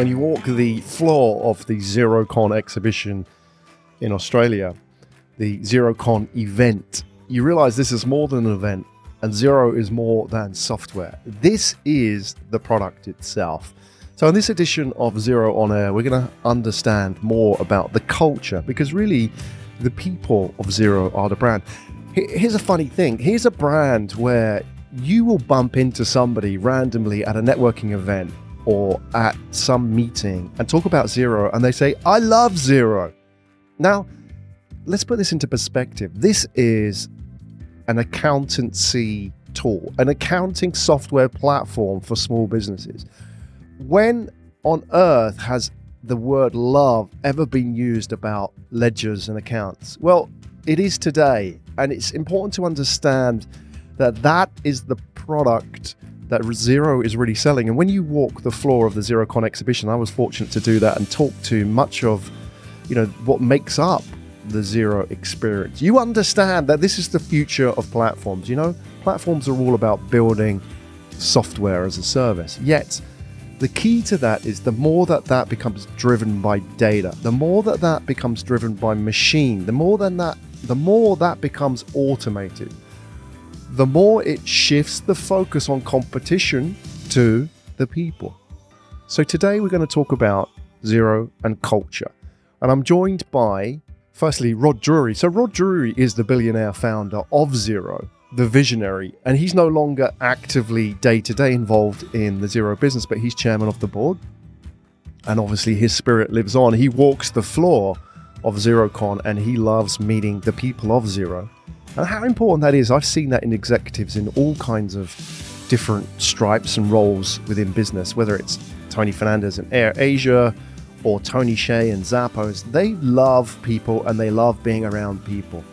when you walk the floor of the XeroCon exhibition in Australia, the XeroCon event, you realize this is more than an event and Xero is more than software. This is the product itself. So, in this edition of Xero on Air, we're going to understand more about the culture because really the people of Xero are the brand. Here's a funny thing here's a brand where you will bump into somebody randomly at a networking event or at some meeting and talk about Xero and they say, I love Xero. Now, let's put this into perspective. This is an accountancy tool, an accounting software platform for small businesses. When on earth has the word love ever been used about ledgers and accounts? Well, it is today. And it's important to understand that that is the product that Xero is really selling. And when you walk the floor of the XeroCon exhibition, I was fortunate to do that and talk to much of, you know, what makes up the Xero experience. You understand that this is the future of platforms. You know, platforms are all about building software as a service. Yet, the key to that is the more that that becomes driven by data, the more that that becomes driven by machine, the more than that, the more that becomes automated, the more it shifts the focus on competition to the people. So today we're going to talk about Xero and culture. And I'm joined by Firstly, Rod Drury. So, Rod Drury is the billionaire founder of Xero, the visionary, and he's no longer actively day to day involved in the Xero business, but he's chairman of the board. And obviously, his spirit lives on. He walks the floor of XeroCon and he loves meeting the people of Xero. And how important that is, I've seen that in executives in all kinds of different stripes and roles within business, whether it's Tony Fernandez in Air Asia, or Tony Hsieh and Zappos, they love people and they love being around people.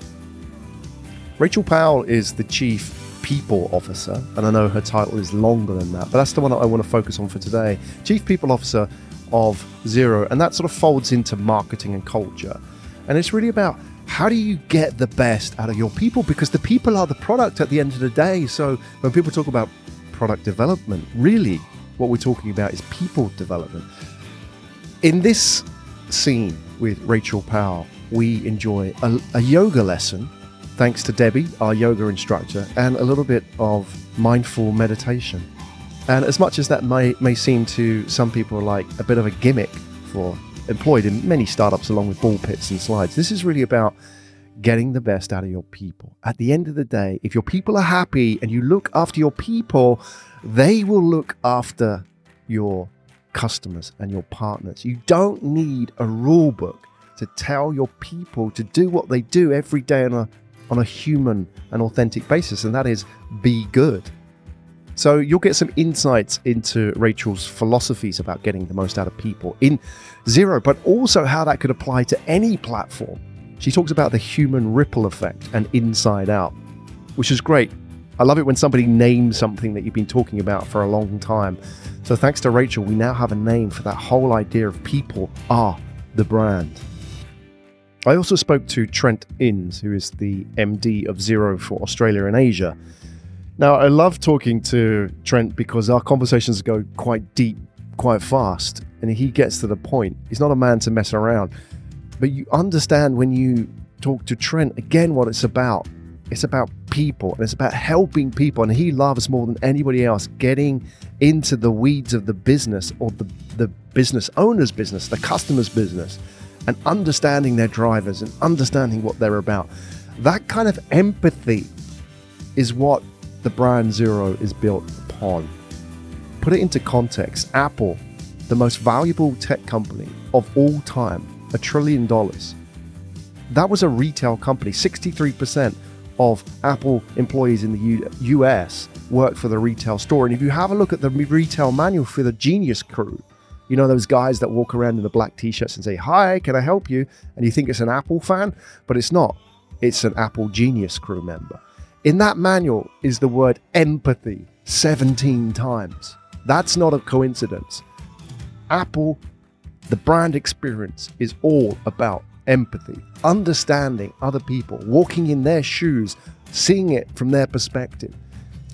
Rachel Powell is the Chief People Officer, and I know her title is longer than that, but that's the one that I want to focus on for today. Chief People Officer of Xero, and that sort of folds into marketing and culture. And it's really about how do you get the best out of your people because the people are the product at the end of the day. So when people talk about product development, really what we're talking about is people development. In this scene with Rachel Powell, we enjoy a, a, yoga lesson, thanks to Debbie, our yoga instructor, and a little bit of mindful meditation. And as much as that may, may seem to some people like a bit of a gimmick for employed in many startups along with ball pits and slides, this is really about getting the best out of your people. At the end of the day, if your people are happy and you look after your people, they will look after your customers and your partners. You don't need a rule book to tell your people to do what they do every day on a on a human and authentic basis, and that is be good. So you'll get some insights into Rachel's philosophies about getting the most out of people in Xero, but also how that could apply to any platform. She talks about the human ripple effect and inside out, which is great. I love it when somebody names something that you've been talking about for a long time so, thanks to Rachel, we now have a name for that whole idea of people are the brand. I also spoke to Trent Innes, who is the MD of Xero for Australia and Asia. Now, I love talking to Trent because our conversations go quite deep, quite fast, and he gets to the point. He's not a man to mess around. But you understand when you talk to Trent again what it's about. It's about people and it's about helping people. And he loves more than anybody else getting into the weeds of the business or the, the business owner's business, the customer's business, and understanding their drivers and understanding what they're about. That kind of empathy is what the brand Xero is built upon. Put it into context Apple, the most valuable tech company of all time, a trillion dollars. That was a retail company, 63% of Apple employees in the U- US work for the retail store. And if you have a look at the retail manual for the Genius Crew, you know those guys that walk around in the black t-shirts and say, "Hi, can I help you?" And you think it's an Apple fan, but it's not. It's an Apple Genius Crew member. In that manual is the word empathy 17 times. That's not a coincidence. Apple, the brand experience is all about empathy, understanding other people, walking in their shoes, seeing it from their perspective.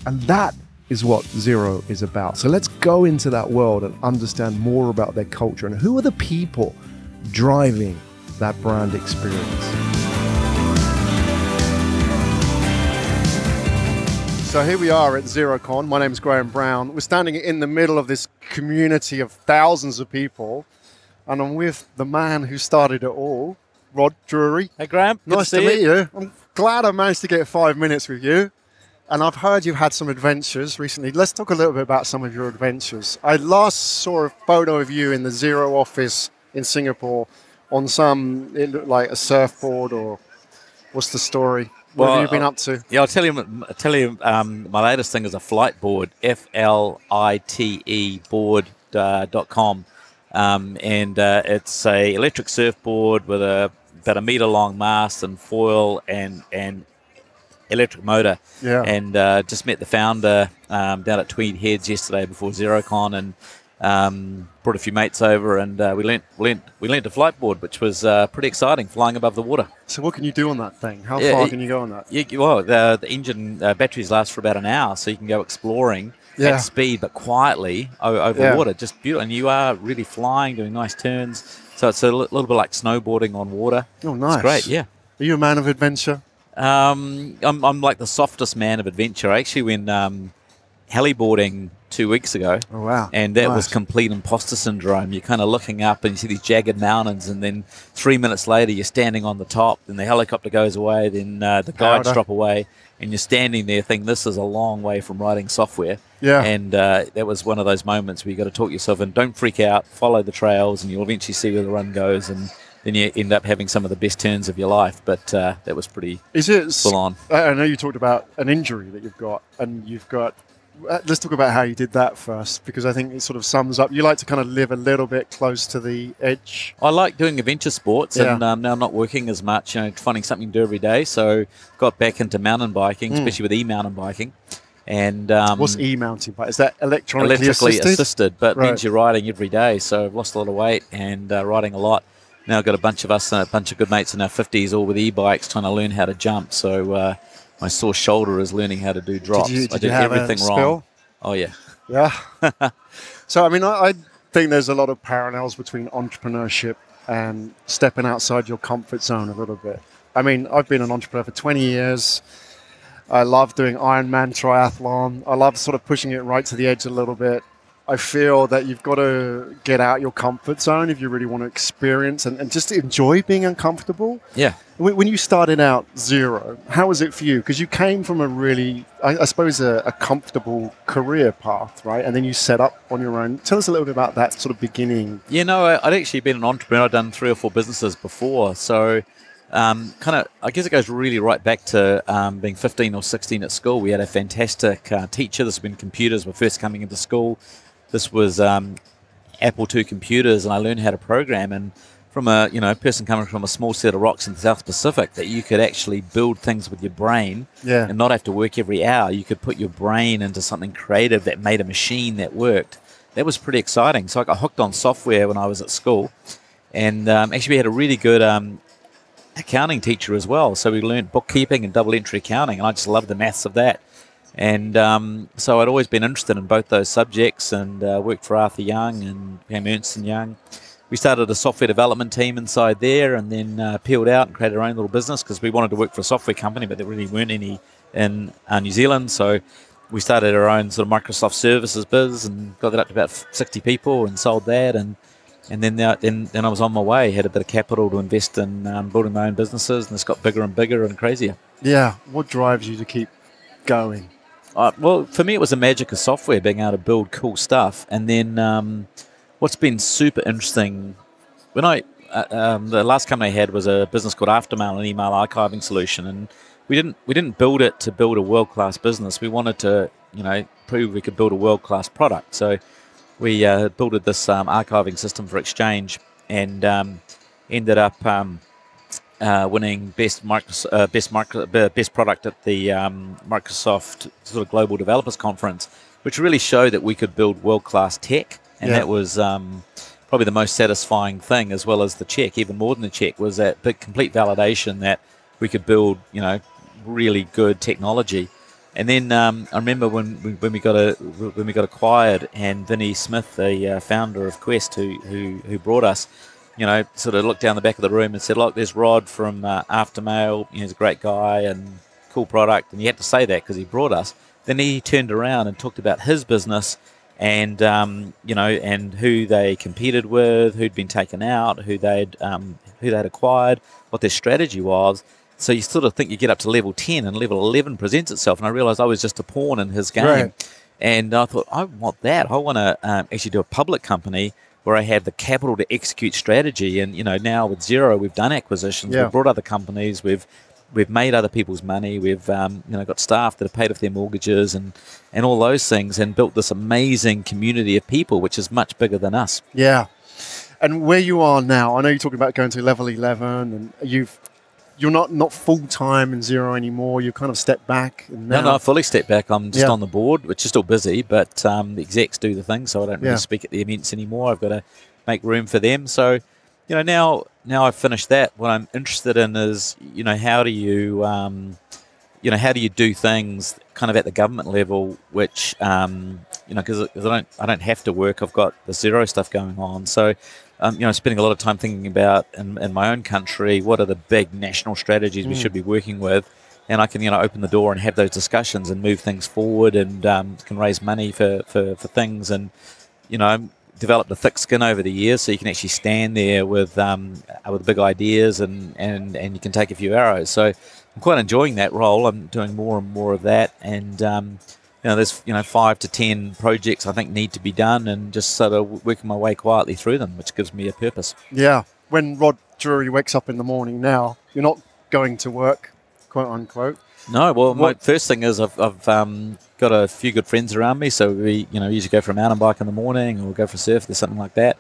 And that is what Xero is about. So let's go into that world and understand more about their culture and who are the people driving that brand experience. So here we are at XeroCon. My name is Graham Brown. We're standing in the middle of this community of thousands of people, and I'm with the man who started it all, Rod Drury. Hey, Graham. nice to, to meet you. I'm glad I managed to get five minutes with you. And I've heard you've had some adventures recently. Let's talk a little bit about some of your adventures. I last saw a photo of you in the Xero office in Singapore on some, it looked like a surfboard or what's the story? What well, have you been up to? Yeah, I'll tell you. I'll tell you. Um, my latest thing is a Fliteboard, F L I T E board uh, dot com, um, and uh, it's a electric surfboard with a about a meter long mast and foil and and electric motor. Yeah. And uh, just met the founder um, down at Tweed Heads yesterday before XeroCon and um, brought a few mates over and uh, we learnt, we learnt, we learnt a Fliteboard, which was uh, pretty exciting, flying above the water. So what can you do on that thing? How yeah, far it, can you go on that? You, well, the, the engine uh, batteries last for about an hour, so you can go exploring yeah. at speed but quietly over yeah. water. Just beautiful. And you are really flying, doing nice turns. So it's a little bit like snowboarding on water. Oh, nice. It's great, yeah. Are you a man of adventure? Um, I'm, I'm like the softest man of adventure. Actually when um, heliboarding two weeks ago. Oh, wow. And that nice. was complete imposter syndrome. You're kind of looking up and you see these jagged mountains, and then three minutes later, you're standing on the top, then the helicopter goes away, then uh, the guides drop away, and you're standing there thinking, this is a long way from writing software. Yeah. And uh, that was one of those moments where you got to talk yourself and Don't freak out, follow the trails, and you'll eventually see where the run goes. And then you end up having some of the best turns of your life. But uh, that was pretty is it full on. I know you talked about an injury that you've got, and you've got. Uh, let's talk about how you did that first, because I think it sort of sums up. You like to kind of live a little bit close to the edge. I like doing adventure sports, yeah. and um, now I'm not working as much. You know, finding something to do every day. So got back into mountain biking, mm. especially with e-mountain biking. And um, what's e-mountain bike? Is that electronically, electrically assisted? assisted but right. means you're riding every day. So I've lost a lot of weight and uh, riding a lot now I've got a bunch of us, and a bunch of good mates in our 50s, all with e-bikes, trying to learn how to jump. So uh, my sore shoulder is learning how to do drops. Did you, did I did everything wrong. Oh yeah. Yeah. so I mean, I, I think there's a lot of parallels between entrepreneurship and stepping outside your comfort zone a little bit. I mean, I've been an entrepreneur for 20 years. I love doing Ironman triathlon. I love sort of pushing it right to the edge a little bit. I feel that you've got to get out your comfort zone if you really want to experience and, and just enjoy being uncomfortable. Yeah. When, when, you started out Xero, how was it for you? Because you came from a really, I, I suppose, a, a, comfortable career path, right? And then you set up on your own. Tell us a little bit about that sort of beginning. Yeah, no, I'd actually been an entrepreneur. I'd done three or four businesses before. So, um, kind of, I guess it goes really right back to um, being 15 or 16 at school. We had a fantastic uh, teacher. This was when computers were first coming into school this was um, Apple II computers, and I learned how to program. And from a you know person coming from a small set of rocks in the South Pacific, that you could actually build things with your brain, yeah. and not have to work every hour. You could put your brain into something creative that made a machine that worked. That was pretty exciting. So I got hooked on software when I was at school, and um, actually we had a really good um, accounting teacher as well. So we learned bookkeeping and double entry accounting, and I just loved the maths of that. And um, so I'd always been interested in both those subjects and uh, worked for Arthur Young and became Ernst & Young. We started a software development team inside there and then uh, peeled out and created our own little business because we wanted to work for a software company, but there really weren't any in uh, New Zealand. So we started our own sort of Microsoft services biz and got that up to about 60 people and sold that. And and then, uh, then then I was on my way. Had a bit of capital to invest in um, building my own businesses, and it's got bigger and bigger and crazier. Yeah, what drives you to keep going? Uh, well, for me, it was the magic of software, being able to build cool stuff. And then um, what's been super interesting, when I uh, um, the last company I had was a business called Aftermail, an email archiving solution, and we didn't we didn't build it to build a world class business. We wanted to you know prove we could build a world class product. So we uh, built this um, archiving system for Exchange, and um, ended up um, uh, winning best Microsoft, uh, best micro, best product at the um, Microsoft sort of Global Developers Conference, which really showed that we could build world class tech, and yeah. that was um, probably the most satisfying thing, as well as the check. Even more than the check was that big complete validation that we could build, you know, really good technology. And then um, I remember when we, when we got a, when we got acquired, and Vinny Smith, the uh, founder of Quest, who, who who brought us, you know, sort of looked down the back of the room and said, "Look, there's Rod from uh, Aftermail. You know, he's a great guy and cool product." And he had to say that because he brought us. Then he turned around and talked about his business and um, you know, and who they competed with, who'd been taken out, who they'd um, who they'd acquired, what their strategy was. So you sort of think you get up to level ten, and level eleven presents itself. And I realised I was just a pawn in his game, Right. and I thought I want that. I want to um, actually do a public company where I have the capital to execute strategy. And you know, now with Xero, we've done acquisitions, Yeah. we've brought other companies, we've we've made other people's money, we've um, you know got staff that have paid off their mortgages and and all those things, and built this amazing community of people, which is much bigger than us. Yeah. And where you are now, I know you're talking about going to level 11 and you've you're not not full time in Xero anymore. You kind of stepped back and now No, no, I fully stepped back. I'm just Yeah. on the board, which is still busy, but um, the execs do the thing, so I don't really Yeah. speak at the events anymore. I've got to make room for them. So, you know, now now I've finished that. What I'm interested in is, you know, how do you, um, you know, how do you do things kind of at the government level, which, um, you know, because I don't I don't have to work. I've got the Xero stuff going on, so. Um, you know, spending a lot of time thinking about in, in my own country, what are the big national strategies we Mm. should be working with, and I can you know open the door and have those discussions and move things forward and um, can raise money for, for, for things and you know developed a thick skin over the years so you can actually stand there with um, uh, with big ideas and, and and you can take a few arrows. So I'm quite enjoying that role. I'm doing more and more of that and um, you know there's you know five to ten projects I think need to be done and just sort of working my way quietly through them which gives me a purpose Yeah. When Rod Drury wakes up in the morning now, you're not going to work, quote unquote. No, well, my first thing is I've, I've um, got a few good friends around me, so we, you know, usually go for a mountain bike in the morning or go for a surf or something like that.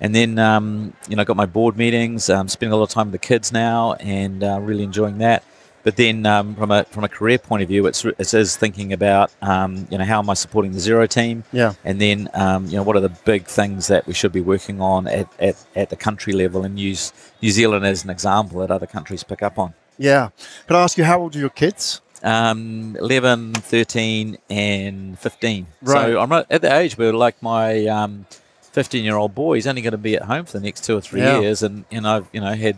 And then, um, you know, got my board meetings. Um, spending a lot of time with the kids now, and uh, really enjoying that. But then, um, from a from a career point of view, it's it is thinking about, um, you know, how am I supporting the Xero team, Yeah. and then, um, you know, what are the big things that we should be working on at, at, at the country level, and use New Zealand as an example that other countries pick up on. Yeah. Could I ask you how old are your kids? um, 11, 13, and 15. Right. So I'm at the age where, like, my um, 15 year old boy, he's only going to be at home for the next two or three Yeah. years. And, and I've, you know, had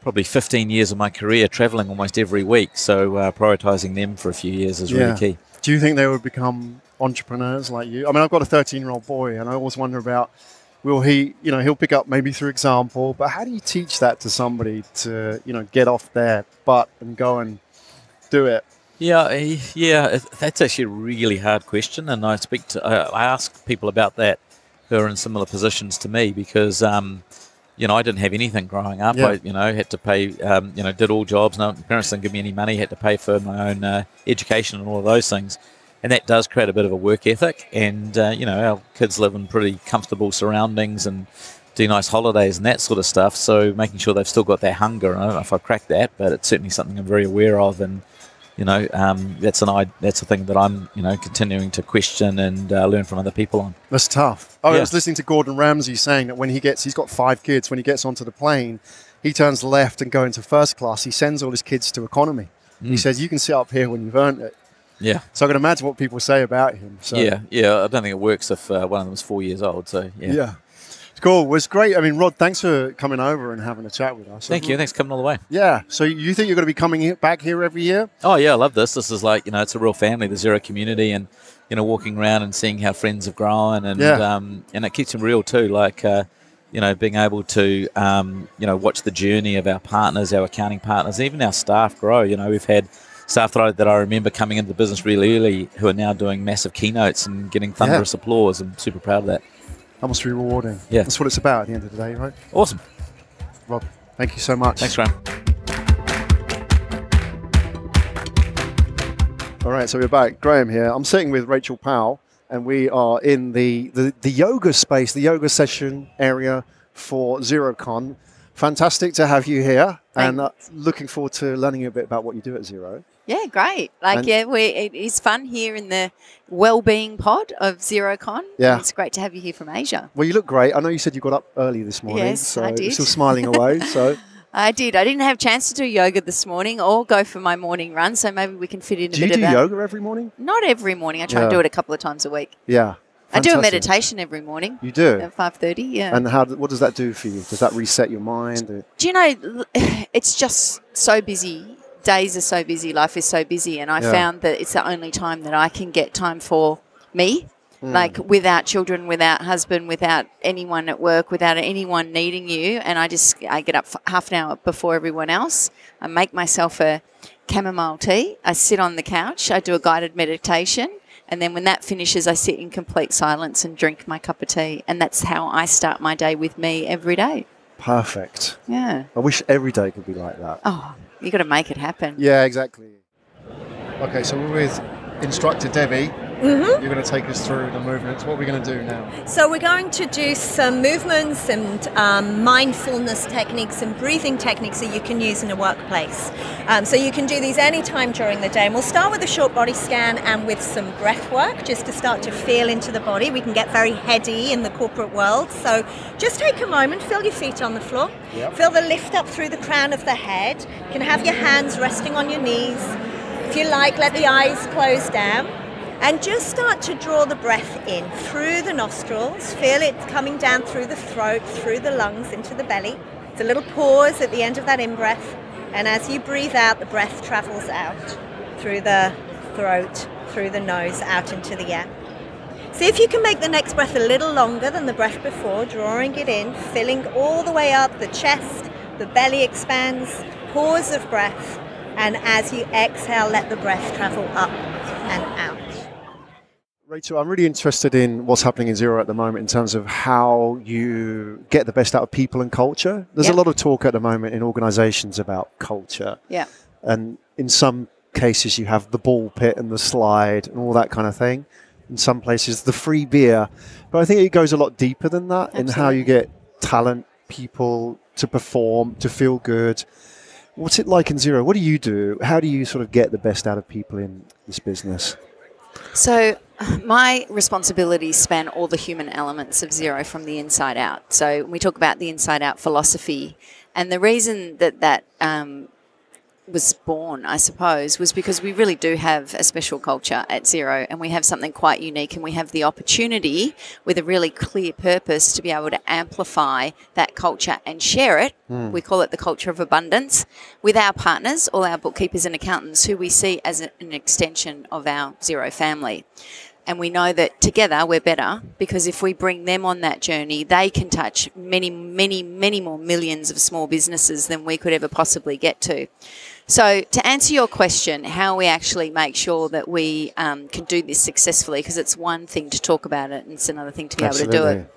probably 15 years of my career traveling almost every week. So uh, prioritizing them for a few years is Yeah. really key. Do you think they would become entrepreneurs like you? I mean, I've got a 13 year old boy, and I always wonder about will he, you know, he'll pick up maybe through example, but how do you teach that to somebody to, you know, get off their butt and go and do it? Yeah, eh, yeah, that's actually a really hard question, and I speak to, I ask people about that who are in similar positions to me because, um, you know, I didn't have anything growing up. Yeah. I, you know, had to pay, um, you know, did all jobs. No, parents didn't give me any money. Had to pay for my own uh, education and all of those things, and that does create a bit of a work ethic. And uh, you know, our kids live in pretty comfortable surroundings and do nice holidays and that sort of stuff. So making sure they've still got their hunger. I don't know if I cracked that, but it's certainly something I'm very aware of and you know, um, that's an I that's a thing that I'm, you know, continuing to question and uh, learn from other people on. That's tough. Oh, I was listening to Gordon Ramsay saying that when he gets, he's got five kids. When he gets onto the plane, he turns left and go into first class. He sends all his kids to economy. He Mm. says, "You can sit up here when you've earned it." Yeah, So I can imagine what people say about him. So, yeah, yeah. I don't think it works if uh, one of them is four years old. So yeah. yeah. It's cool. It was great. I mean, Rod, thanks for coming over and having a chat with us. Thank you. Thanks for coming all the way. Yeah. So you think you're going to be coming here, back here every year? Oh yeah, I love this. This is like you know, it's a real family, the Xero community, and you know, walking around and seeing how friends have grown, and Yeah. um, and it keeps them real too. Like uh, you know, being able to um, you know watch the journey of our partners, our accounting partners, even our staff grow. You know, we've had staff that I, that I remember coming into the business really early who are now doing massive keynotes and getting thunderous applause. I'm super proud of that. That must be rewarding. Yeah. That's what it's about at the end of the day, right? Awesome. Rob, thank you so much. Thanks, Graham. All right, so we're back. Graham here. I'm sitting with Rachel Powell, and we are in the, the, the yoga space, the yoga session area for XeroCon. Fantastic to have you here, and uh, looking forward to learning a bit about what you do at Xero. Yeah, great. Like, And- yeah, we it is fun here in the well-being pod of XeroCon. Yeah. it's great to have you here from Asia. Well, you look great. I know you said you got up early this morning, Yes, so I you're did. still smiling away. So I did. I didn't have a chance to do yoga this morning or go for my morning run, so maybe we can fit in a Do you bit do of that. yoga every morning? Not every morning. I try and Yeah. do it a couple of times a week. Yeah. I do a meditation every morning You do. at five thirty. Yeah. And how? What does that do for you? Does that reset your mind? do you know? It's just so busy. Days are so busy. Life is so busy, and I Yeah. found that it's the only time that I can get time for me. Hmm. Like without children, without husband, without anyone at work, without anyone needing you, and I just I get up half an hour before everyone else. I make myself a chamomile tea. I sit on the couch. I do a guided meditation, and then when that finishes, I sit in complete silence and drink my cup of tea. And that's how I start my day with me every day. Perfect. Yeah. I wish every day could be like that. Oh, you got to make it happen. Yeah, exactly. Okay, so we're with instructor Debbie. Mm-hmm. You're going to take us through the movements. What are we going to do now? So we're going to do some movements and um, mindfulness techniques and breathing techniques that you can use in a workplace. Um, so you can do these anytime during the day. And we'll start with a short body scan and with some breath work just to start to feel into the body. We can get very heady in the corporate world. So just take a moment, feel your feet on the floor, Yep. feel the lift up through the crown of the head. You can have your hands resting on your knees. If you like, let the eyes close down. And just start to draw the breath in through the nostrils. Feel it coming down through the throat, through the lungs, into the belly. It's a little pause at the end of that in breath. And as you breathe out, the breath travels out through the throat, through the nose, out into the air. See if you can make the next breath a little longer than the breath before, drawing it in, filling all the way up the chest, the belly expands, pause of breath, and as you exhale, let the breath travel up and out. Rachel, I'm really interested in what's happening in Xero at the moment in terms of how you get the best out of people and culture. There's Yeah. a lot of talk at the moment in organizations about culture. Yeah. And in some cases, you have the ball pit and the slide and all that kind of thing. In some places, the free beer. But I think it goes a lot deeper than that in how you get talent, people to perform, to feel good. What's it like in Xero? What do you do? How do you sort of get the best out of people in this business? So, my responsibilities span all the human elements of Xero from the inside out. So, we talk about the inside out philosophy, and the reason that that um, was born, I suppose, was because we really do have a special culture at Xero and we have something quite unique and we have the opportunity with a really clear purpose to be able to amplify that culture and share it. Hmm. We call it the culture of abundance with our partners, all our bookkeepers and accountants who we see as an extension of our Xero family. And we know that together we're better because if we bring them on that journey, they can touch many, many, many more millions of small businesses than we could ever possibly get to. So, to answer your question, how we actually make sure that we um, can do this successfully, because it's one thing to talk about it and it's another thing to be able to do it.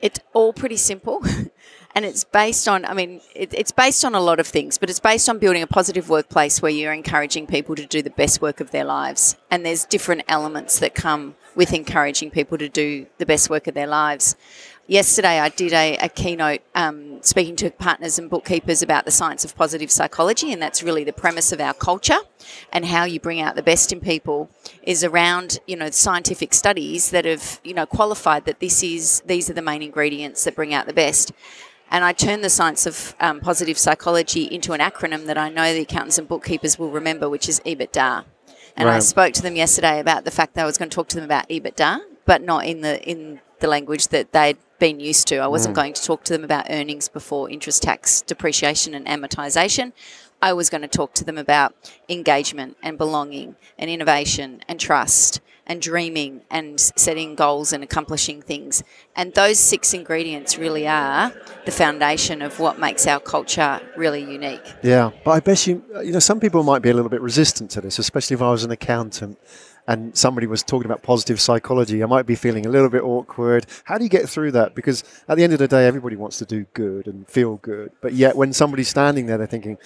It's all pretty simple. And it's based on, I mean, it, it's based on a lot of things, but it's based on building a positive workplace where you're encouraging people to do the best work of their lives. And there's different elements that come with encouraging people to do the best work of their lives. Yesterday, I did a, a keynote um, speaking to partners and bookkeepers about the science of positive psychology, and that's really the premise of our culture and how you bring out the best in people is around you know scientific studies that have you know qualified that this is these are the main ingredients that bring out the best. And I turned the science of um, positive psychology into an acronym that I know the accountants and bookkeepers will remember, which is EBITDA. And I spoke to them yesterday about the fact that I was going to talk to them about EBITDA, but not in the in the language that they'd been used to. I wasn't mm. going to talk to them about earnings before interest, tax, depreciation, and amortization. I was going to talk to them about engagement and belonging and innovation and trust and dreaming and setting goals and accomplishing things. And those six ingredients really are the foundation of what makes our culture really unique. Yeah, but I bet you, you know, some people might be a little bit resistant to this, especially if I was an accountant and somebody was talking about positive psychology. I might be feeling a little bit awkward. How do you get through that? Because at the end of the day, everybody wants to do good and feel good. But yet, when somebody's standing there, they're thinking,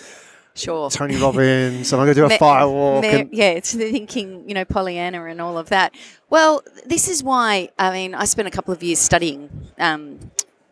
Sure. Tony Robbins, and I'm going to do a Me- firewalk. me- and, yeah, it's thinking, you know, Pollyanna and all of that. Well, this is why, I mean, I spent a couple of years studying um,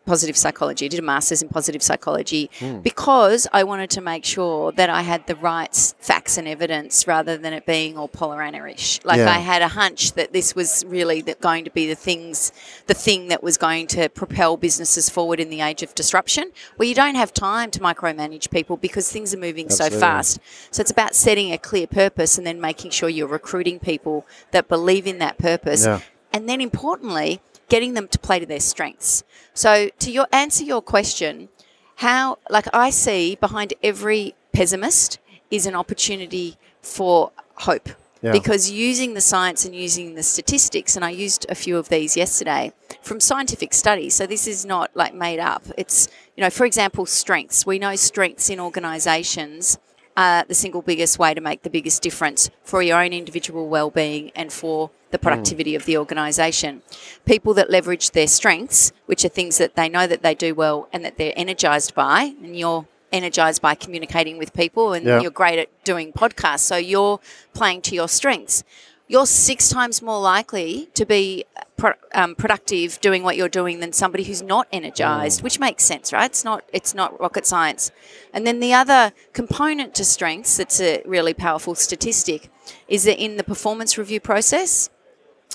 positive psychology. I did a master's in positive psychology Hmm. because I wanted to make sure that I had the right facts and evidence rather than it being all Pollyanna-ish. Like Yeah. I had a hunch that this was really the, going to be the things, the thing that was going to propel businesses forward in the age of disruption, where you don't have time to micromanage people because things are moving Absolutely. so fast. So it's about setting a clear purpose and then making sure you're recruiting people that believe in that purpose Yeah. and then importantly getting them to play to their strengths. So to your answer your question how like i see behind every pessimist is an opportunity for hope. Yeah. because using the science and using the statistics and i used a few of these yesterday from scientific studies so this is not like made up. It's you know for example strengths. We know strengths in organizations are the single biggest way to make the biggest difference for your own individual well-being and for the hmm. productivity of the organisation. People that leverage their strengths, which are things that they know that they do well and that they're energised by, and you're energized by communicating with people and Yeah. you're great at doing podcasts, so you're playing to your strengths. You're six times more likely to be pro- um, productive doing what you're doing than somebody who's not energized, which makes sense, right? It's not it's not rocket science. And then the other component to strengths that's a really powerful statistic is that in the performance review process,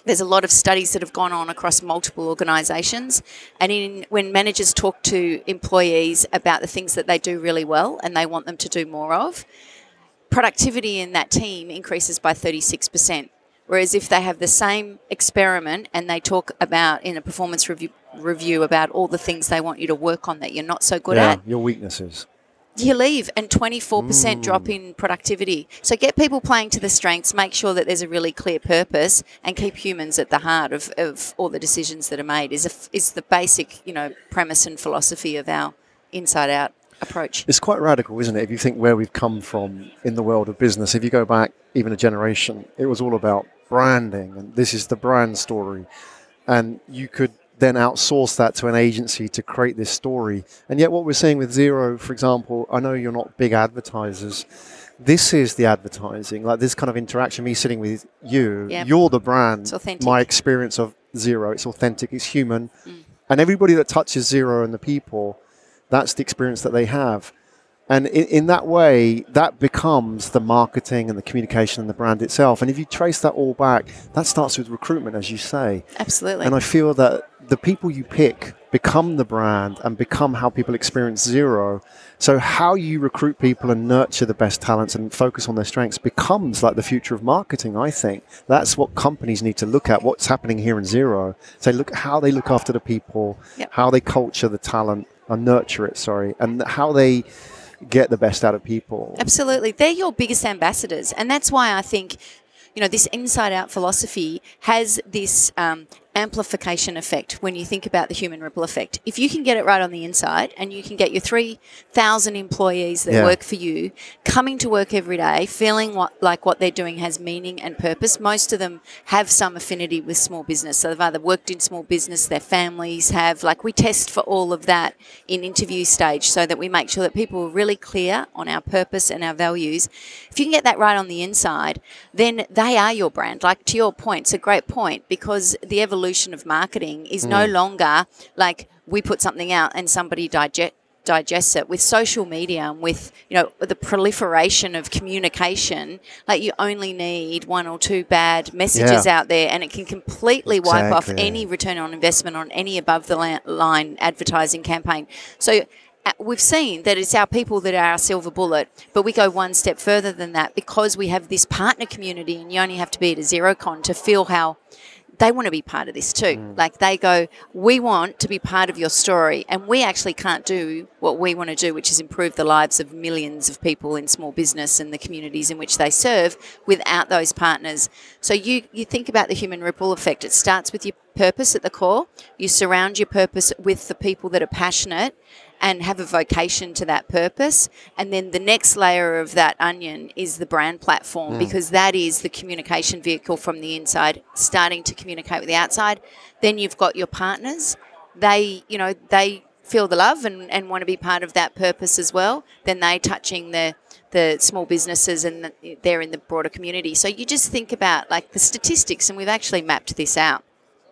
there's a lot of studies that have gone on across multiple organisations, and in when managers talk to employees about the things that they do really well and they want them to do more of, productivity in that team increases by 36%. Whereas if they have the same experiment and they talk about in a performance review review about all the things they want you to work on that you're not so good yeah, at, your weaknesses. you leave and 24% drop mm. in productivity. So get people playing to the strengths, make sure that there's a really clear purpose and keep humans at the heart of, of all the decisions that are made is, a is the basic, you know, premise and philosophy of our inside out approach. It's quite radical, isn't it? If you think where we've come from in the world of business, if you go back even a generation, it was all about branding, and this is the brand story. And you could then outsource that to an agency to create this story. And yet, what we're seeing with Xero, for example, I know you're not big advertisers. This is the advertising, like this kind of interaction. Me sitting with you, Yep. you're the brand. It's authentic. My experience of Xero, it's authentic, it's human, Mm. and everybody that touches Xero and the people, that's the experience that they have. And in, in that way, that becomes the marketing and the communication and the brand itself. And if you trace that all back, that starts with recruitment, as you say. Absolutely. And I feel that the people you pick become the brand and become how people experience Xero. So how you recruit people and nurture the best talents and focus on their strengths becomes like the future of marketing, I think. That's what companies need to look at, what's happening here in Xero. Say, look how they look after the people, Yep. how they culture the talent and nurture it, sorry, and how they get the best out of people. Absolutely. They're your biggest ambassadors. And that's why I think, you know, this inside out philosophy has this um, amplification effect when you think about the human ripple effect. If you can get it right on the inside and you can get your 3,000 employees that Yeah. work for you coming to work every day, feeling what, like what they're doing has meaning and purpose, most of them have some affinity with small business. So they've either worked in small business, their families have, like, we test for all of that in interview stage so that we make sure that people are really clear on our purpose and our values. If you can get that right on the inside, then they are your brand. Like to your point, it's a great point because the evolution of marketing is no longer like we put something out and somebody digest digests it. With social media and with you know the proliferation of communication like you only need one or two bad messages Yeah. out there and it can completely wipe off any return on investment on any above the la- line advertising campaign. So uh, we've seen that it's our people that are our silver bullet, but we go one step further than that because we have this partner community, and you only have to be at a XeroCon to feel how they want to be part of this too. Mm. Like they go, we want to be part of your story, and we actually can't do what we want to do, which is improve the lives of millions of people in small business and the communities in which they serve without those partners. So you you think about the human ripple effect. It starts with your purpose at the core. You surround your purpose with the people that are passionate and have a vocation to that purpose. And then the next layer of that onion is the brand platform mm. because that is the communication vehicle from the inside, starting to communicate with the outside. Then you've got your partners. They, you know, they feel the love and, and want to be part of that purpose as well. Then they touching the the small businesses and the, they're in the broader community. So you just think about like the statistics, and we've actually mapped this out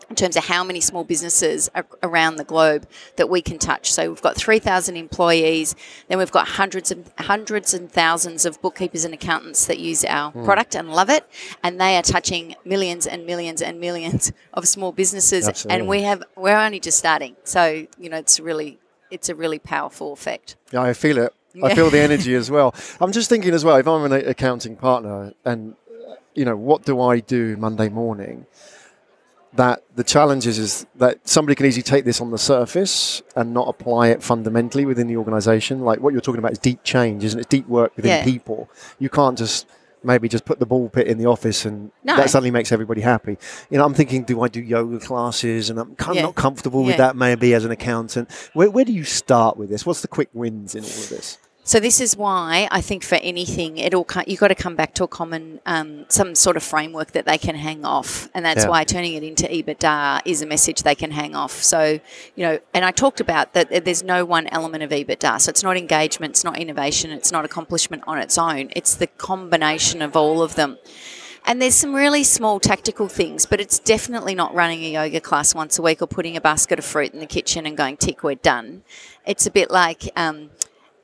in terms of how many small businesses around the globe that we can touch. So we've got 3,000 employees, then we've got hundreds and hundreds and thousands of bookkeepers and accountants that use our Hmm. product and love it, and they are touching millions and millions and millions of small businesses, Absolutely. and we have we're only just starting. So you know it's really it's a really powerful effect. Yeah, I feel it. I feel the energy as well. I'm just thinking as well, if I'm an accounting partner and, you know, what do I do Monday morning? That the challenge is, is that somebody can easily take this on the surface and not apply it fundamentally within the organization. Like what you're talking about is deep change, isn't it? Deep work within Yeah. people. You can't just maybe just put the ball pit in the office and No. that suddenly makes everybody happy. You know, I'm thinking, do I do yoga classes? And I'm kind of Yeah. not comfortable with Yeah. that maybe as an accountant. Where, where do you start with this? What's the quick wins in all of this? So this is why I think for anything, it all you've got to come back to a common, um, some sort of framework that they can hang off, and that's Yeah. why turning it into EBITDA is a message they can hang off. So you know, and I talked about that. There's no one element of EBITDA. So it's not engagement, it's not innovation, it's not accomplishment on its own. It's the combination of all of them. And there's some really small tactical things, but it's definitely not running a yoga class once a week or putting a basket of fruit in the kitchen and going, tick, we're done. It's a bit like um,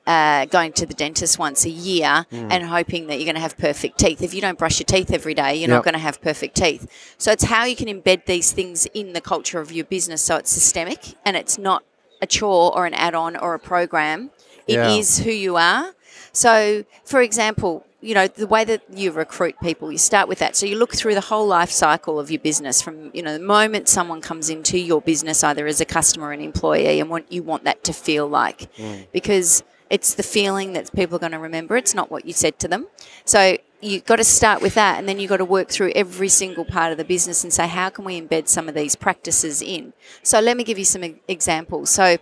uh, going to the dentist once a year and hoping that you're going to have perfect teeth. If you don't brush your teeth every day, you're Yep. not going to have perfect teeth. So it's how you can embed these things in the culture of your business so it's systemic and it's not a chore or an add on or a program. It is Yeah. who you are. So, for example, you know the way that you recruit people, you start with that. So you look through the whole life cycle of your business, from you know the moment someone comes into your business, either as a customer or an employee, and what you want that to feel like, because it's the feeling that people are going to remember. It's not what you said to them. So you've got to start with that, and then you've got to work through every single part of the business and say, how can we embed some of these practices in? So let me give you some examples. So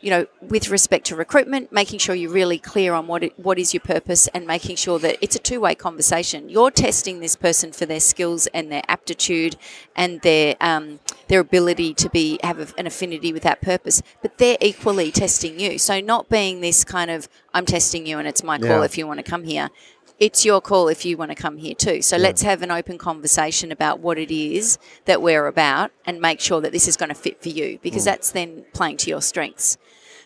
you know, with respect to recruitment, making sure you're really clear on what it, what is your purpose and making sure that it's a two-way conversation. You're testing this person for their skills and their aptitude and their um, their ability to be have a- an affinity with that purpose, but they're equally testing you. So not being this kind of I'm testing you and it's my call Yeah. if you want to come here. It's your call if you want to come here too. So let's have an open conversation about what it is that we're about and make sure that this is going to fit for you because that's then playing to your strengths.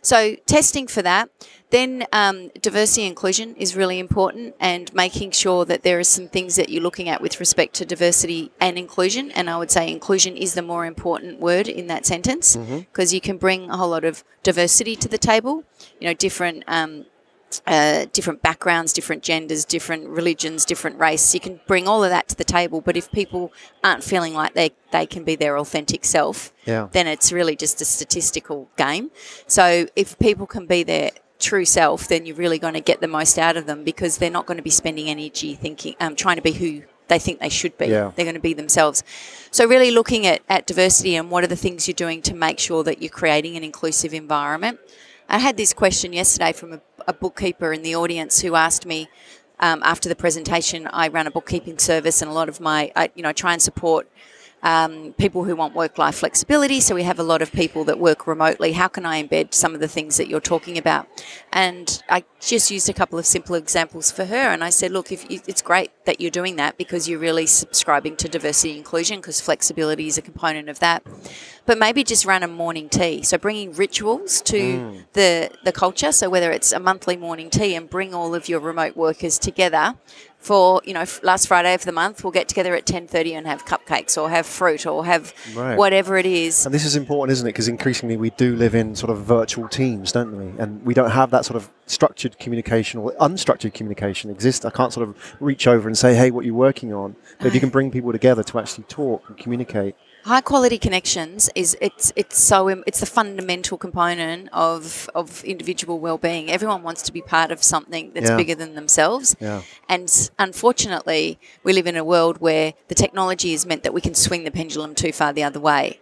So testing for that. Then um, diversity and inclusion is really important, and making sure that there are some things that you're looking at with respect to diversity and inclusion. And I would say inclusion is the more important word in that sentence because you can bring a whole lot of diversity to the table. You know, different. Um, uh, different backgrounds, different genders, different religions, different race. You can bring all of that to the table, but if people aren't feeling like they, they can be their authentic self, Yeah. then it's really just a statistical game. So if people can be their true self, then you're really going to get the most out of them because they're not going to be spending energy thinking, um, trying to be who they think they should be. Yeah. They're going to be themselves. So really looking at, at diversity and what are the things you're doing to make sure that you're creating an inclusive environment. I had this question yesterday from a, a bookkeeper in the audience who asked me um, after the presentation. I run a bookkeeping service, and a lot of my, I, you know, I try and support um, people who want work life flexibility. So we have a lot of people that work remotely. How can I embed some of the things that you're talking about? And I just used a couple of simple examples for her. And I said, look, if you, it's great that you're doing that because you're really subscribing to diversity and inclusion because flexibility is a component of that. But maybe just run a morning tea. So bringing rituals to mm. the, the culture. So whether it's a monthly morning tea and bring all of your remote workers together for you know f- last Friday of the month we'll get together at 10:30 and have cupcakes or have fruit or have Right. whatever it is And this is important, isn't it? Because increasingly we do live in sort of virtual teams, don't we? And we don't have that sort of structured communication or unstructured communication exist. I can't sort of reach over and say, "Hey, what are you working on?" But if you can bring people together to actually talk and communicate, high quality connections is it's it's so it's the fundamental component of of individual well-being everyone wants to be part of something that's Yeah. bigger than themselves Yeah. and unfortunately we live in a world where the technology has meant that we can swing the pendulum too far the other way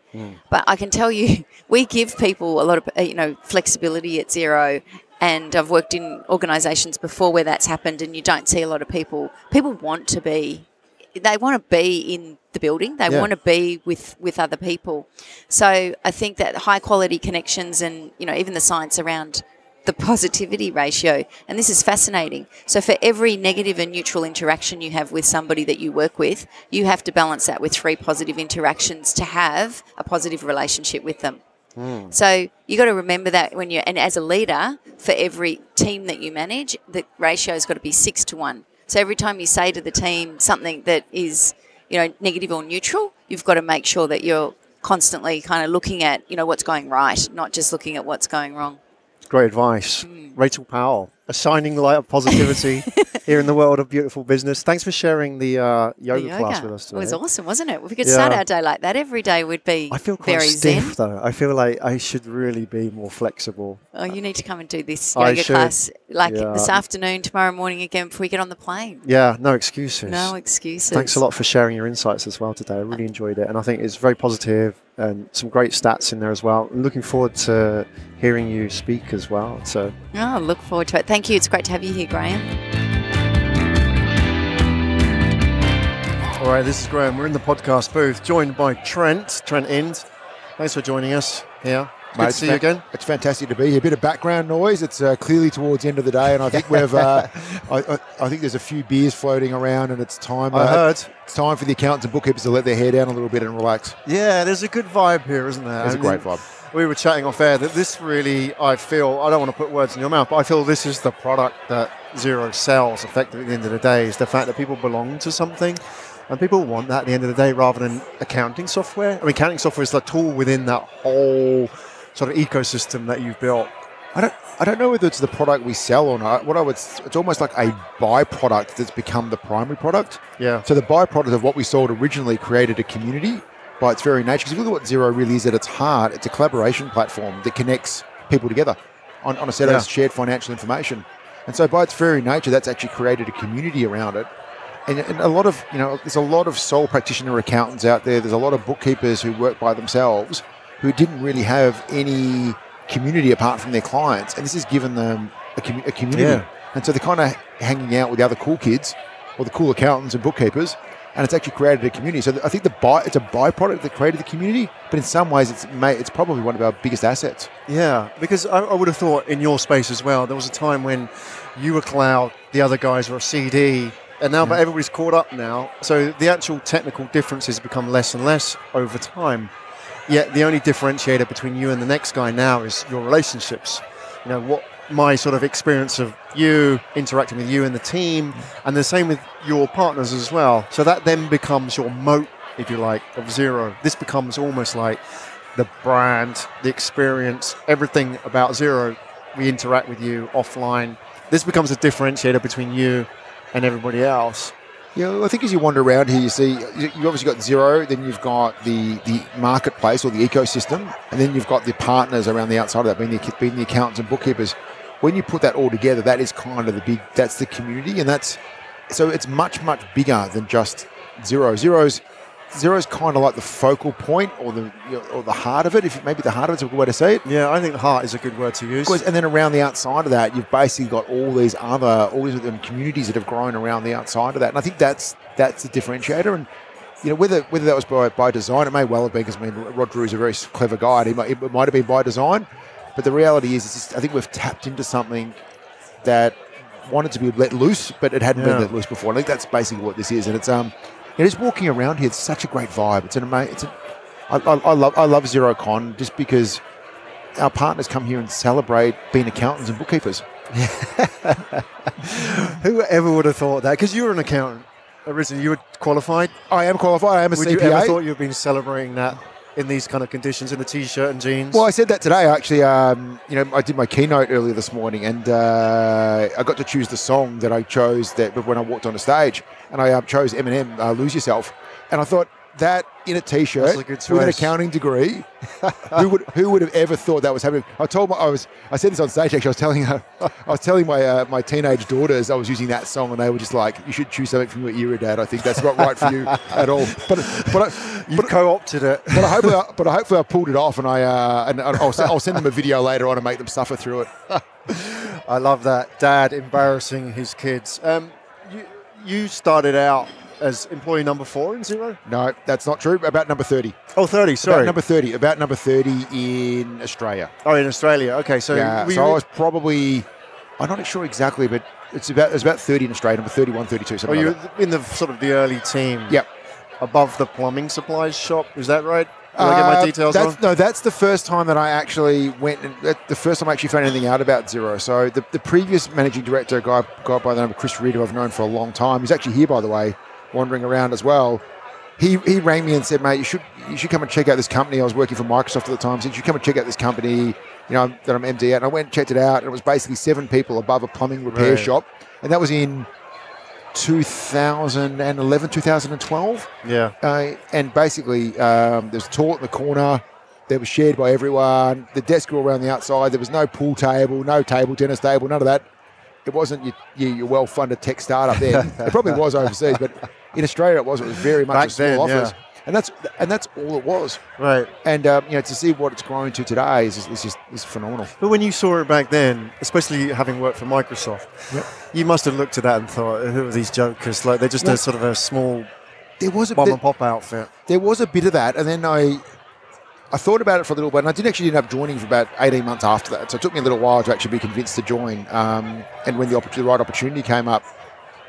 but i can tell you we give people a lot of uh, you know flexibility at Xero and I've worked in organisations before where that's happened, and you don't see a lot of people. People want to be they want to be in the building. They Yeah. want to be with with other people. So I think that high quality connections and you know even the science around the positivity ratio. And this is fascinating. So, for every negative and neutral interaction you have with somebody that you work with, you have to balance that with three positive interactions to have a positive relationship with them. Hmm. So you got to remember that when you're, and as a leader, for every team that you manage, the ratio's got to be six to one. So every time you say to the team something that is, you know, negative or neutral, you've got to make sure that you're constantly kind of looking at, you know, what's going right, not just looking at what's going wrong. Great advice. Hmm. Rachel Powell, a shining light of positivity here in the world of beautiful business. Thanks for sharing the uh, yoga, The class with us today. It was awesome, wasn't it? If we could start our day like that, every day would be I feel quite very stiff zen. though. I feel like I should really be more flexible. Oh, you need to come and do this yoga should. class like Yeah. this afternoon, tomorrow morning again before we get on the plane. Yeah, no excuses. No excuses. Thanks a lot for sharing your insights as well today. I really enjoyed it, and I think it's very positive and some great stats in there as well. I'm looking forward to hearing you speak as well. So Oh, look forward to it. Thank you. It's great to have you here, Graham. All right, this is Graham. We're in the podcast booth, joined by Trent, Trent Innes. Thanks for joining us here. Good Mate, to it's see you again. It's fantastic to be here. A bit of background noise. It's uh, clearly towards the end of the day, and I think we've. Uh, I, I, I think there's a few beers floating around, and it's time. I uh, heard. It's time for the accountants and bookkeepers to let their hair down a little bit and relax. Yeah, there's a good vibe here, isn't there? There's a And great then vibe. We were chatting off air that this really, I feel, I don't want to put words in your mouth, but I feel this is the product that Xero sells effectively at the end of the day is the fact that people belong to something. And people want that at the end of the day rather than accounting software. I mean, accounting software is the tool within that whole sort of ecosystem that you've built. I don't. I don't know whether it's the product we sell or not. What I would. It's almost like a byproduct that's become the primary product. Yeah. So the byproduct of what we sold originally created a community by its very nature. Because if you look at what Xero really is at its heart, it's a collaboration platform that connects people together on, on a set Yeah. of shared financial information. And so by its very nature, that's actually created a community around it. And, and a lot of, you know, there's a lot of sole practitioner accountants out there. There's a lot of bookkeepers who work by themselves who didn't really have any community apart from their clients. And this has given them a, commu- a community. Yeah. And so they're kind of hanging out with the other cool kids or the cool accountants and bookkeepers, and it's actually created a community. So I think the by, it's a byproduct that created the community, but in some ways, it's it's probably one of our biggest assets. Yeah, because I, I would have thought in your space as well, there was a time when you were cloud, the other guys were CD, and now but everybody's caught up now. So the actual technical differences become less and less over time. Yet the only differentiator between you and the next guy now is your relationships. You know what my sort of experience of you interacting with you and the team, and the same with your partners as well. So that then becomes your moat, if you like, of Xero. This becomes almost like the brand, the experience, everything about Xero. We interact with you offline. This becomes a differentiator between you and everybody else. Yeah, I think as you wander around here, you see you've obviously got Xero, then you've got the, the marketplace or the ecosystem, and then you've got the partners around the outside of that, being the, being the accountants and bookkeepers. When you put that all together, that is kind of the big, that's the community, and that's so it's much much bigger than just Xero. Xero's Xero's kind of like the focal point or the you know, or the heart of it. If maybe the heart of it's a good way to say it. Yeah, I think heart is a good word to use. And then around the outside of that, you've basically got all these other, all these um, communities that have grown around the outside of that. And I think that's that's the differentiator. And you know, whether whether that was by, by design, it may well have been because I mean, Rod Drury is a very clever guy. And he might, it might have been by design, but the reality is, it's just, I think we've tapped into something that wanted to be let loose, but it hadn't Yeah. been let loose before. I think that's basically what this is. And it's um, you know, just walking around here, it's such a great vibe. It's an amazing. It's a, I, I, I love I love XeroCon just because our partners come here and celebrate being accountants and bookkeepers. Whoever would have thought that? Because you were an accountant originally. You were qualified. I am qualified. I am a Would CPA. you ever thought you'd been celebrating that in these kind of conditions in a t-shirt and jeans? well, I said that today. Actually, um, you know, I did my keynote earlier this morning, and uh, I got to choose the song that I chose that when I walked on the stage, and I um, chose Eminem, uh, "Lose Yourself," and I thought that in a t-shirt a with an accounting degree, who would who would have ever thought that was happening? I told my I was I said this on stage. Actually, I was telling her, I was telling my uh, my teenage daughters I was using that song, and they were just like, "You should choose something from your era, Dad. I think that's not right for you at all." But but I, you co-opted it. but I hopefully, I, but I hopefully I pulled it off, and I uh, and I'll, I'll send them a video later on and make them suffer through it. I love that. Dad embarrassing his kids. Um, you, you started out as employee number four in Xero? No, that's not true. About number 30. Oh, 30, About sorry. number 30. About number 30 in Australia. oh, in Australia. Okay, so, yeah, so I was probably, I'm not sure exactly, but it's about it's about 30 in Australia, number 31, 32, oh, something you like in the sort of the early team. Yep. Above the plumbing supplies shop. Is that right? Did I get my Uh, details that's, wrong? No, that's the first time that I actually went. And, that- the first time I actually found anything out about Xero. So the, the previous managing director, a guy, guy by the name of Chris Ridd, who I've known for a long time, he's actually here by the way, wandering around as well. He, he rang me and said, "Mate, you should you should come and check out this company." I was working for Microsoft at the time. He said, "You should come and check out this company, you know, that I'm MD at." And I went and checked it out, and it was basically seven people above a plumbing repair Right. shop, and that was in 2011, 2012. yeah. Uh, and basically, um, there's a toilet in the corner that was shared by everyone. The desk were around the outside. There was no pool table, no table tennis table, none of that. It wasn't your, your, your well-funded tech startup there. it probably was overseas, but in Australia it was. It was very much Back a small then, office, yeah. and that's and that's all it was. Right. And um, you know, to see what it's grown to today is, is just is phenomenal. But when you saw it back then, especially having worked for Microsoft, Yep. you must have looked at that and thought, who are these jokers? Like, they're just Well- a sort of a small There was a mom there, and pop outfit. there was a bit of that, and then I I thought about it for a little bit, and I didn't actually end up joining for about eighteen months after that. So it took me a little while to actually be convinced to join. Um, and when the, oppor- the right opportunity came up,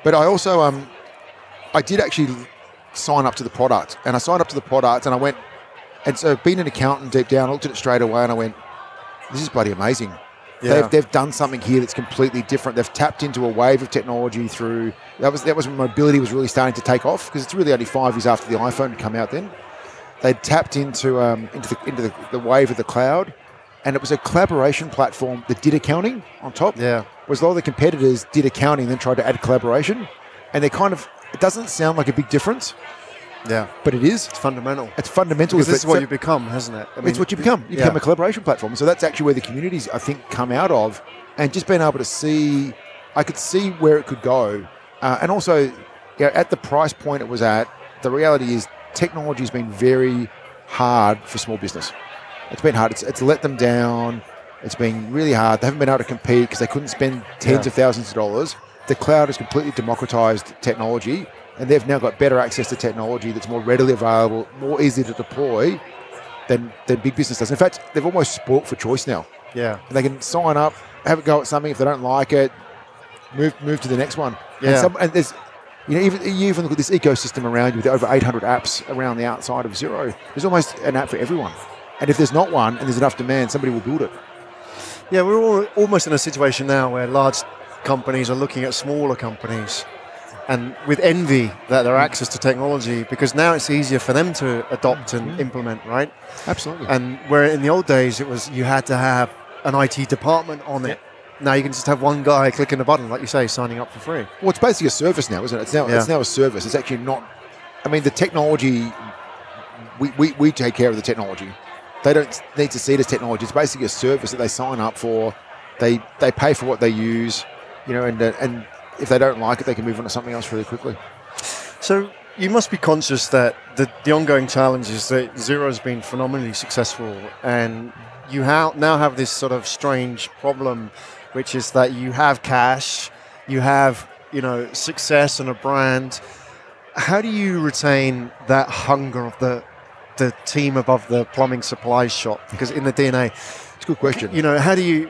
but I also um, I did actually sign up to the product, and I signed up to the product, and I went, and so being an accountant deep down, I looked at it straight away, and I went, this is bloody amazing. Yeah. They've, they've done something here that's completely different. They've tapped into a wave of technology through that was that was when mobility was really starting to take off because it's really only five years after the iPhone had come out. Then they tapped into um, into the into the, the wave of the cloud, and it was a collaboration platform that did accounting on top. Yeah. Whereas a lot of the competitors did accounting, and then tried to add collaboration, and they kind of it doesn't sound like a big difference, Yeah. but it is. It's fundamental. It's fundamental. Because this is it's- what you become, hasn't it? I it's what you become. You yeah. become a collaboration platform. So that's actually where the communities, I think, come out of. And just being able to see, I could see where it could go. Uh, and also, you know, at the price point it was at, the reality is technology has been very hard for small business. It's been hard. It's, it's let them down. It's been really hard. They haven't been able to compete because they couldn't spend tens Yeah. of thousands of dollars. The cloud has completely democratized technology, and they've now got better access to technology that's more readily available, more easy to deploy than, than big business does. In fact, they've almost sport for choice now. Yeah. And they can sign up, have a go at something. If they don't like it, move move to the next one. Yeah. And, some, and there's, you know, even you even look at this ecosystem around you with over 800 apps around the outside of Xero. There's almost an app for everyone. And if there's not one and there's enough demand, somebody will build it. Yeah, we're all, almost in a situation now where large companies are looking at smaller companies and with envy that their mm. access to technology because now it's easier for them to adopt and mm-hmm. implement, right? Absolutely. And where in the old days it was you had to have an IT department on it. Now you can just have one guy clicking a button, like you say, signing up for free. Well, it's basically a service now, isn't it? It's now it's now a service. It's actually not. I mean, the technology. We, we, we take care of the technology. They don't need to see it as technology. It's basically a service that they sign up for. They they pay for what they use, you know, and uh, and if they don't like it, they can move on to something else really quickly. So you must be conscious that the, the ongoing challenge is that Xero has been phenomenally successful, and you ha- now have this sort of strange problem, which is that you have cash, you have you know success and a brand. How do you retain that hunger of the the team above the plumbing supply shop? Because in the DNA, It's a good question. you know, how do you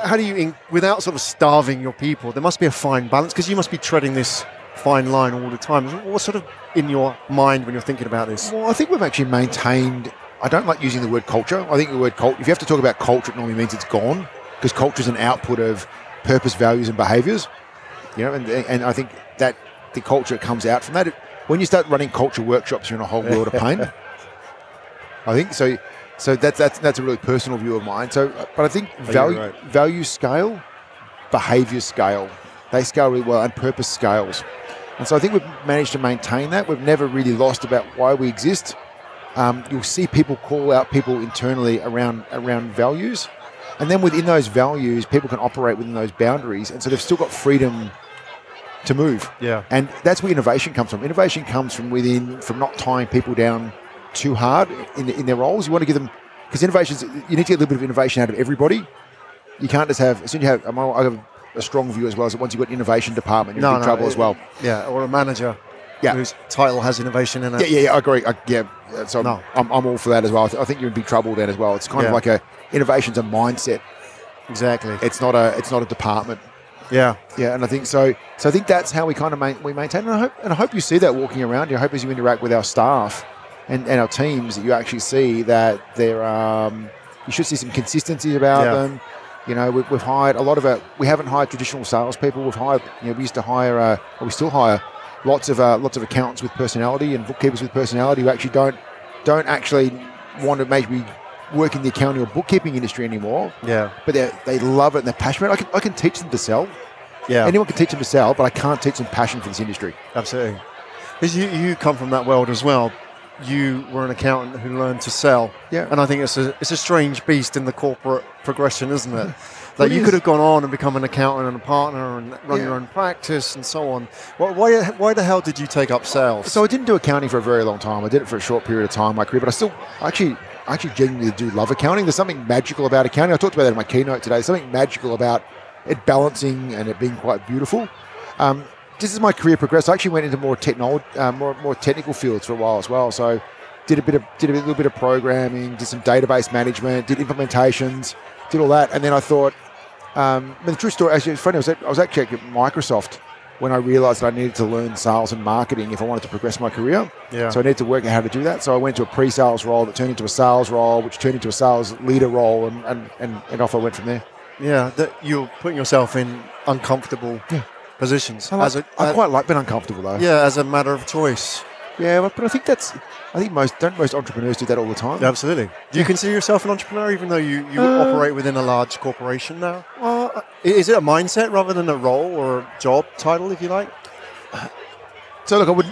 how do you in, without sort of starving your people? There must be a fine balance because you must be treading this fine line all the time. What's sort of in your mind when you're thinking about this? Well, I think we've actually maintained. I don't like using the word culture. I think the word culture. If you have to talk about culture, it normally means it's gone because culture is an output of purpose, values, and behaviours. You know, and and I think that the culture comes out from that. When you start running culture workshops, you're in a whole world of pain. I think so. So that's that's that's a really personal view of mine. So, but I think value right. value scale, behaviour scale, they scale really well, and purpose scales. And so I think we've managed to maintain that. We've never really lost about why we exist. Um, you'll see people call out people internally around around values, and then within those values, people can operate within those boundaries, and so they've still got freedom to move. Yeah. And that's where innovation comes from. Innovation comes from within, from not tying people down too hard in, in their roles. You want to give them, because innovations, you need to get a little bit of innovation out of everybody. You can't just have, as soon as you have, I have a strong view as well, that once you've got an innovation department, you're in big trouble it- as well. Yeah, or a manager. Yeah. whose title has innovation in it. Yeah, yeah, yeah I agree. I, yeah, so I'm, No. I'm, I'm all for that as well. I, th- I think you're in big trouble then as well. It's kind Yeah. of like a innovation's a mindset. Exactly. It's not a it's not a department. Yeah. Yeah, and I think so. So I think that's how we kind of main, we maintain. And I hope and I hope you see that walking around. I hope as you interact with our staff and, and our teams that you actually see that there um, you should see some consistency about Yeah. them. You know, we've, we've hired a lot of our. We haven't hired traditional salespeople. We've hired. You know, we used to hire. Uh, or we still hire lots of uh, lots of accountants with personality and bookkeepers with personality who actually don't don't actually want to maybe work in the accounting or bookkeeping industry anymore. Yeah. But they they love it and they're passionate. I can I can teach them to sell. Yeah. Anyone can teach them to sell, but I can't teach them passion for this industry. Absolutely. Because you, you come from that world as well. You were an accountant who learned to sell. Yeah. And I think it's a, it's a strange beast in the corporate progression, isn't it? That Like you is. could have gone on and become an accountant and a partner and run Yeah. your own practice and so on. Why, why, why the hell did you take up sales? So I didn't do accounting for a very long time. I did it for a short period of time in my career, but I still actually I actually genuinely do love accounting. There's something magical about accounting. I talked about that in my keynote today. There's something magical about it balancing and it being quite beautiful. Um, just as my career progressed, I actually went into more technology, uh, more more technical fields for a while as well. So did a bit of did a little bit of programming, did some database management, did implementations, did all that, and then I thought. Um, the true story, actually, it's funny. I was, at, I was actually at Microsoft when I realised that I needed to learn sales and marketing if I wanted to progress my career. Yeah. So I needed to work out how to do that. So I went to a pre-sales role that turned into a sales role, which turned into a sales leader role, and and, and, and off I went from there. yeah, that you're putting yourself in uncomfortable Yeah. Positions. I, like, as a, I uh, quite like being uncomfortable though. yeah, as a matter of choice. Yeah, but, I think that's. I think most don't most entrepreneurs do that all the time. Absolutely. Do you consider yourself an entrepreneur, even though you, you Uh, operate within a large corporation now? Well, Is it a mindset rather than a role or a job title, if you like? So look, I would.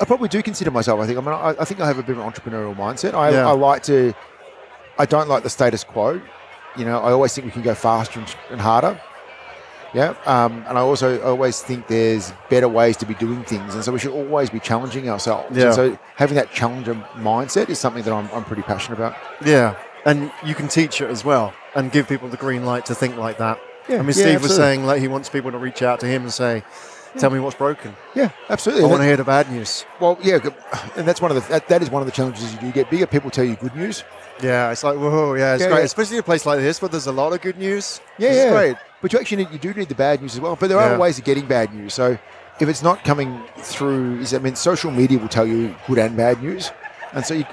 I probably do consider myself. I think. I mean, I, I think I have a bit of an entrepreneurial mindset. I, Yeah. I like to. I don't like the status quo. You know, I always think we can go faster and, and harder. Yeah, um, and I also always think there's better ways to be doing things, and so we should always be challenging ourselves. Yeah. And so having that challenger mindset is something that I'm, I'm pretty passionate about. Yeah. And you can teach it as well and give people the green light to think like that. Yeah, I mean, yeah, Steve was saying like he wants people to reach out to him and say, "Tell me what's broken. Yeah, absolutely. I want to hear the bad news." well, yeah, and that's one of the that, that is one of the challenges you do get. Bigger people tell you good news. Yeah, it's like whoa, yeah, it's Yeah, great, yeah. especially in a place like this where there's a lot of good news. Yeah, It's yeah. great. But you actually need, you do need the bad news as well. But there Yeah. are ways of getting bad news. So if it's not coming through, is I mean, social media will tell you good and bad news, and so you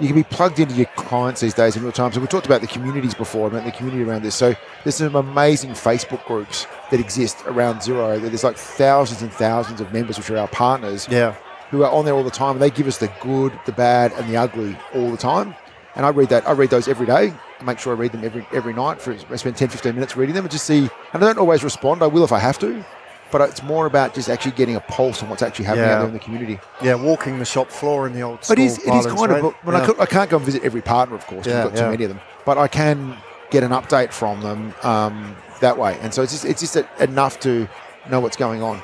you can be plugged into your clients these days in real time. So we talked about the communities before, about the community around this. So there's some amazing Facebook groups that exist around Xero. There's like thousands and thousands of members, which are our partners Yeah, who are on there all the time. And they give us the good, the bad, and the ugly all the time. And I read that. I read those every day. I make sure I read them every every night. For I spend 10, 15 minutes reading them and just see. And I don't always respond. I will if I have to. But it's more about just actually getting a pulse on what's actually happening Yeah. out there in the community. yeah, walking the shop floor in the old. But it is, it is kind right? of. When I, could, I can't go and visit every partner, of course. Yeah, we've got too yeah. many of them. But I can get an update from them um, that way. And so it's just it's just enough to know what's going on.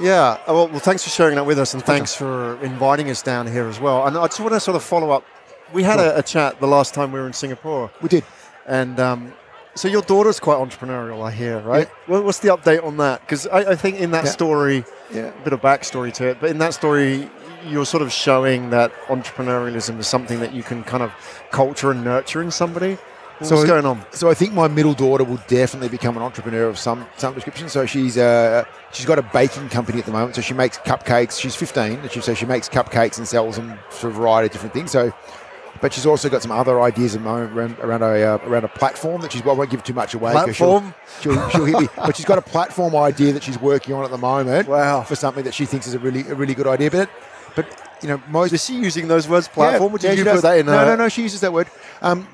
Yeah. uh, Well, well, thanks for sharing that with us, and thanks for inviting us down here as well. And I just want to sort of follow up. We had a, a chat the last time we were in Singapore, We did. and um, so your daughter's quite entrepreneurial, I hear, right? What What's the update on that? Because I, I think in that Yeah. story, Yeah. a bit of backstory to it, but in that story, you're sort of showing that entrepreneurialism is something that you can kind of culture and nurture in somebody. What's So- going on? So I think my middle daughter will definitely become an entrepreneur of some some description. So she's uh, she's got a baking company at the moment. So she makes cupcakes. She's 15, and she, so she makes cupcakes and sells them for a variety of different things. So, but she's also got some other ideas at the moment around, around a uh, around a platform that she's. Well, I won't give too much away. 'cause she'll- Platform? She'll, she'll, hit me. But she's got a platform idea that she's working on at the moment. Wow. For something that she thinks is a really a really good idea. But but you know most Is she using those words, platform? yeah, yeah, you she put does. that in? No, a- no, no. She uses that word. Um,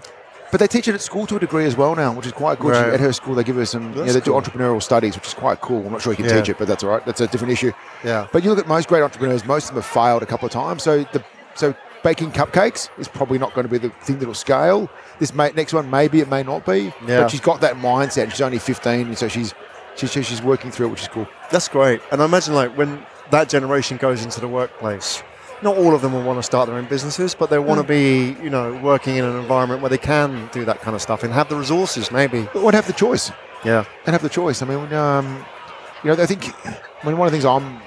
but they teach it at school to a degree as well now, which is quite good. Right. at her school, they give her some. You know, they cool. do entrepreneurial studies, which is quite cool. I'm not sure you can Yeah. teach it, but that's all right. That's a different issue. Yeah. But you look at most great entrepreneurs; most of them have failed a couple of times. So the so baking cupcakes is probably not going to be the thing that'll scale. This may, next one, maybe it may not be. Yeah. But she's got that mindset. She's only 15, and so she's she's she's working through it, which is cool. That's great. And I imagine like when that generation goes into the workplace, not all of them will want to start their own businesses, but they want to be, you know, working in an environment where they can do that kind of stuff and have the resources, maybe. But would have the choice. Yeah. and have the choice. I mean, um, you know, I think I mean one of the things I'm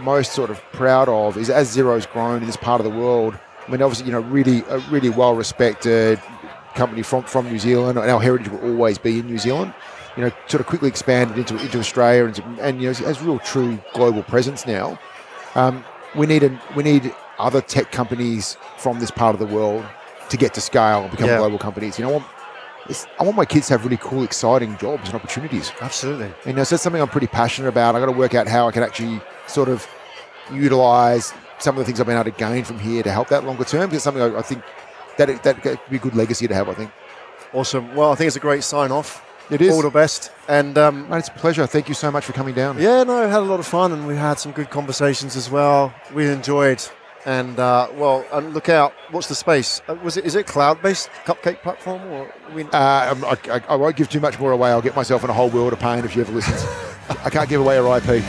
most sort of proud of is as Xero's grown in this part of the world. I mean, obviously, you know, really a really well respected company from, from New Zealand, and our heritage will always be in New Zealand. You know, sort of quickly expanded into into Australia, and, and you know, has real true global presence now. Um, we need a, we need other tech companies from this part of the world to get to scale and become Yeah. global companies. You know, I want, it's, I want my kids to have really cool, exciting jobs and opportunities. Absolutely. You know, so that's something I'm pretty passionate about. I got to work out how I can actually sort of utilize some of the things I've been able to gain from here to help that longer term. It's something I, I think that that could be a good legacy to have. I think Awesome. Well, I think it's a great sign off. it is. All the best. And um, it's a pleasure. Thank you so much for coming down. yeah, no, had a lot of fun and we had some good conversations as well. We enjoyed. And uh, well, and look out. What's the space? Uh, was it? Is it cloud-based cupcake platform or we? Uh, I'm- I, I, I won't give too much more away. I'll get myself in a whole world of pain if you ever listen. I can't give away her IP.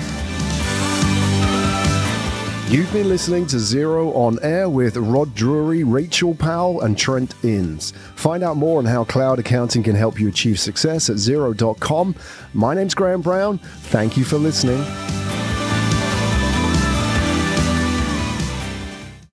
You've been listening to Xero on Air with Rod Drury, Rachel Powell, and Trent Innes. Find out more on how cloud accounting can help you achieve success at xero.com. My name's Graham Brown. Thank you for listening.